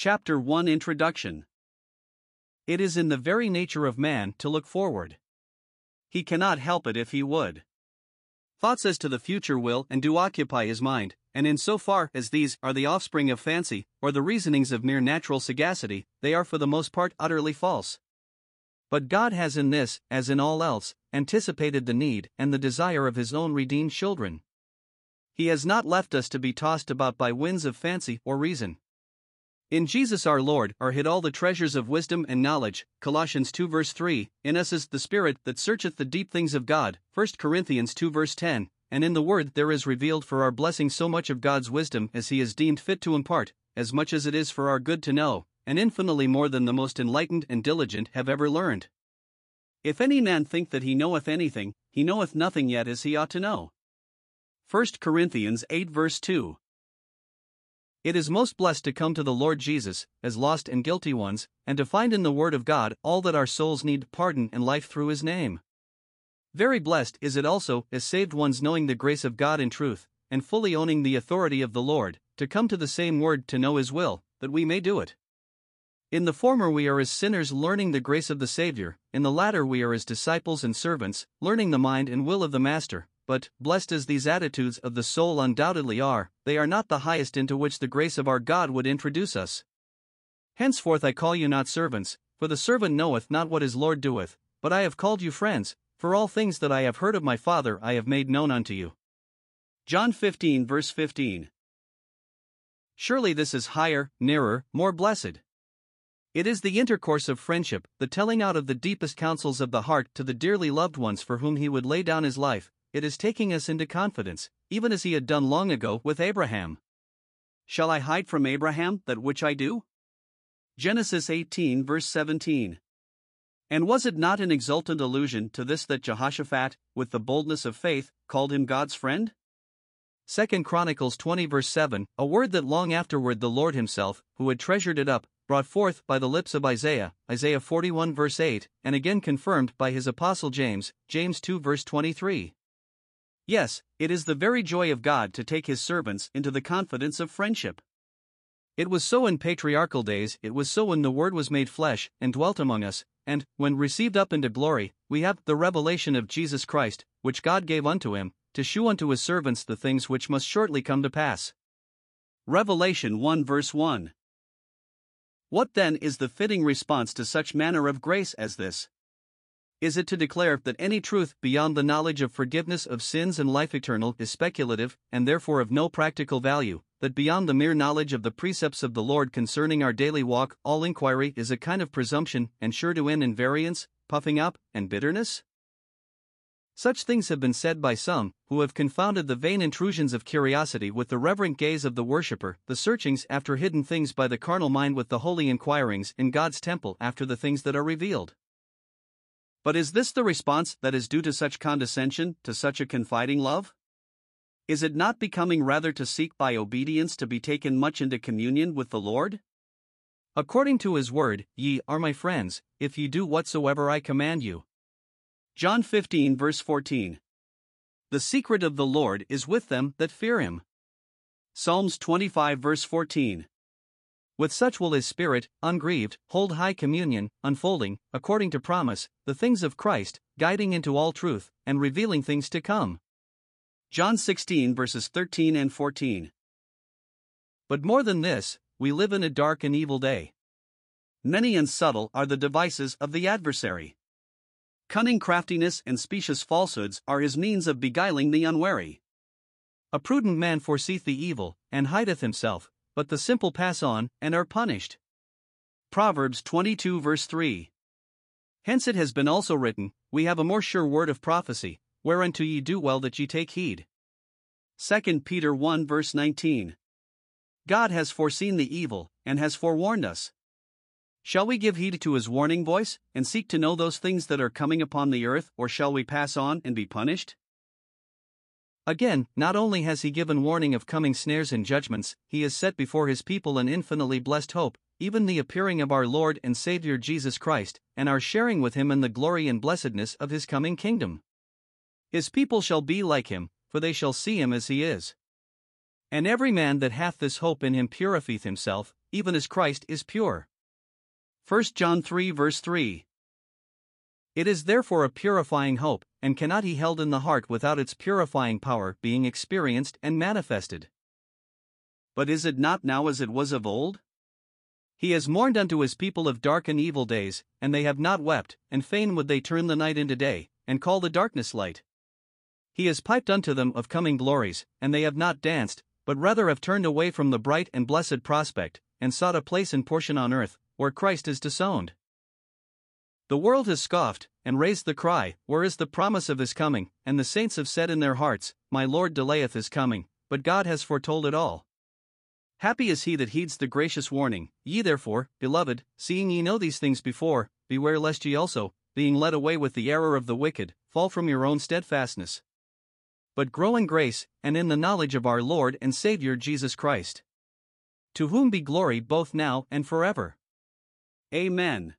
Chapter 1 Introduction It is in the very nature of man to look forward. He cannot help it if he would. Thoughts as to the future will and do occupy his mind, and in so far as these are the offspring of fancy, or the reasonings of mere natural sagacity, they are for the most part utterly false. But God has in this, as in all else, anticipated the need and the desire of His own redeemed children. He has not left us to be tossed about by winds of fancy or reason. In Jesus our Lord are hid all the treasures of wisdom and knowledge. Colossians 2 verse 3. In us is the Spirit that searcheth the deep things of God. 1 Corinthians 2 verse 10. And in the Word there is revealed for our blessing so much of God's wisdom as He has deemed fit to impart, as much as it is for our good to know, and infinitely more than the most enlightened and diligent have ever learned. If any man think that he knoweth anything, he knoweth nothing yet as he ought to know. 1 Corinthians 8 verse 2. It is most blessed to come to the Lord Jesus, as lost and guilty ones, and to find in the Word of God all that our souls need pardon and life through His name. Very blessed is it also, as saved ones knowing the grace of God in truth, and fully owning the authority of the Lord, to come to the same Word to know His will, that we may do it. In the former we are as sinners learning the grace of the Saviour, in the latter we are as disciples and servants, learning the mind and will of the Master, but, blessed as these attitudes of the soul undoubtedly are, they are not the highest into which the grace of our God would introduce us. Henceforth I call you not servants, for the servant knoweth not what his Lord doeth, but I have called you friends, for all things that I have heard of my Father I have made known unto you. John 15 verse 15. Surely this is higher, nearer, more blessed. It is the intercourse of friendship, the telling out of the deepest counsels of the heart to the dearly loved ones for whom he would lay down his life, it is taking us into confidence, even as he had done long ago with Abraham. Shall I hide from Abraham that which I do? Genesis 18, verse 17. And was it not an exultant allusion to this that Jehoshaphat, with the boldness of faith, called him God's friend? 2 Chronicles 20 verse 7, a word that long afterward the Lord himself, who had treasured it up, brought forth by the lips of Isaiah, Isaiah 41 verse 8, and again confirmed by his apostle James, James 2 verse 23. Yes, it is the very joy of God to take his servants into the confidence of friendship. It was so in patriarchal days, it was so when the Word was made flesh and dwelt among us, and, when received up into glory, we have the revelation of Jesus Christ, which God gave unto him, to shew unto his servants the things which must shortly come to pass. Revelation 1 verse 1. What then is the fitting response to such manner of grace as this? Is it to declare that any truth beyond the knowledge of forgiveness of sins and life eternal is speculative, and therefore of no practical value, that beyond the mere knowledge of the precepts of the Lord concerning our daily walk, all inquiry is a kind of presumption and sure to end in variance, puffing up, and bitterness? Such things have been said by some, who have confounded the vain intrusions of curiosity with the reverent gaze of the worshipper, the searchings after hidden things by the carnal mind with the holy inquirings in God's temple after the things that are revealed. But is this the response that is due to such condescension, to such a confiding love? Is it not becoming rather to seek by obedience to be taken much into communion with the Lord? According to his word, ye are my friends, if ye do whatsoever I command you. John 15, verse 14. The secret of the Lord is with them that fear him. Psalms 25, verse 14. With such will his spirit, ungrieved, hold high communion, unfolding, according to promise, the things of Christ, guiding into all truth, and revealing things to come. John 16 verses 13 and 14. But more than this, we live in a dark and evil day. Many and subtle are the devices of the adversary. Cunning craftiness and specious falsehoods are his means of beguiling the unwary. A prudent man foreseeth the evil, and hideth himself, but the simple pass on and are punished. Proverbs 22 verse 3. Hence it has been also written, We have a more sure word of prophecy, whereunto ye do well that ye take heed. 2 Peter 1 verse 19. God has foreseen the evil, and has forewarned us. Shall we give heed to his warning voice, and seek to know those things that are coming upon the earth, or shall we pass on and be punished? Again, not only has he given warning of coming snares and judgments, he has set before his people an infinitely blessed hope, even the appearing of our Lord and Savior Jesus Christ, and our sharing with him in the glory and blessedness of his coming kingdom. His people shall be like him, for they shall see him as he is. And every man that hath this hope in him purifieth himself, even as Christ is pure. 1 John 3 verse 3. It is therefore a purifying hope, and cannot be held in the heart without its purifying power being experienced and manifested. But is it not now as it was of old? He has mourned unto his people of dark and evil days, and they have not wept, and fain would they turn the night into day, and call the darkness light. He has piped unto them of coming glories, and they have not danced, but rather have turned away from the bright and blessed prospect, and sought a place and portion on earth, where Christ is disowned. The world has scoffed, and raised the cry, Where is the promise of his coming? And the saints have said in their hearts, My Lord delayeth his coming, but God has foretold it all. Happy is he that heeds the gracious warning. Ye therefore, beloved, seeing ye know these things before, beware lest ye also, being led away with the error of the wicked, fall from your own steadfastness. But grow in grace, and in the knowledge of our Lord and Saviour Jesus Christ. To whom be glory both now and forever. Amen.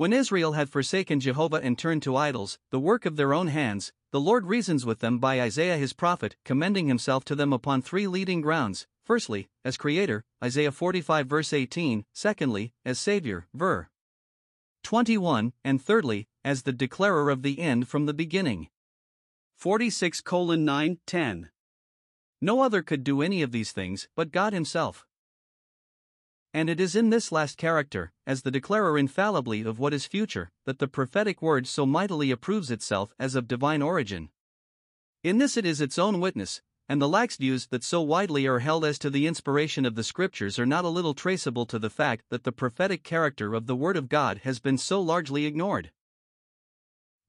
When Israel had forsaken Jehovah and turned to idols, the work of their own hands, the Lord reasons with them by Isaiah his prophet, commending himself to them upon three leading grounds Firstly, as Creator, Isaiah 45 verse 18, secondly, as Savior, ver. 21, and thirdly, as the declarer of the end from the beginning. 46 9 10. No other could do any of these things but God Himself. And it is in this last character, as the declarer infallibly of what is future, that the prophetic word so mightily approves itself as of divine origin. In this it is its own witness, and the lax views that so widely are held as to the inspiration of the Scriptures are not a little traceable to the fact that the prophetic character of the Word of God has been so largely ignored.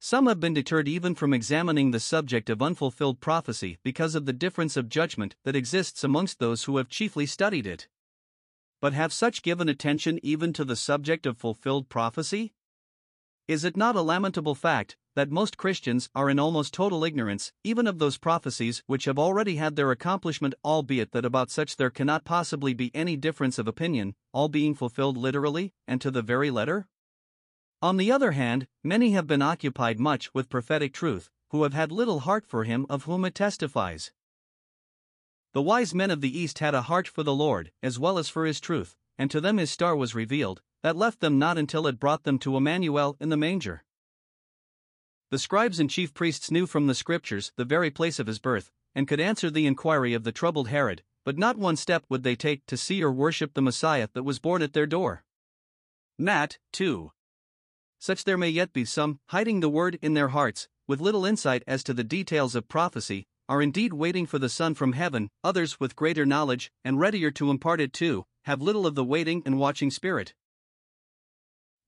Some have been deterred even from examining the subject of unfulfilled prophecy because of the difference of judgment that exists amongst those who have chiefly studied it. But have such given attention even to the subject of fulfilled prophecy? Is it not a lamentable fact that most Christians are in almost total ignorance, even of those prophecies which have already had their accomplishment, albeit that about such there cannot possibly be any difference of opinion, all being fulfilled literally, and to the very letter? On the other hand, many have been occupied much with prophetic truth, who have had little heart for him of whom it testifies. The wise men of the East had a heart for the Lord, as well as for his truth, and to them his star was revealed, that left them not until it brought them to Emmanuel in the manger. The scribes and chief priests knew from the scriptures the very place of his birth, and could answer the inquiry of the troubled Herod, but not one step would they take to see or worship the Messiah that was born at their door. Matt 2. Such there may yet be some, hiding the word in their hearts, with little insight as to the details of prophecy, are indeed waiting for the Son from heaven, others with greater knowledge, and readier to impart it too, have little of the waiting and watching spirit.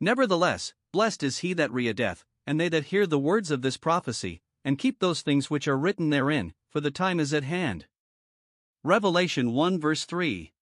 Nevertheless, blessed is he that readeth, and they that hear the words of this prophecy, and keep those things which are written therein, for the time is at hand. Revelation 1 verse 3.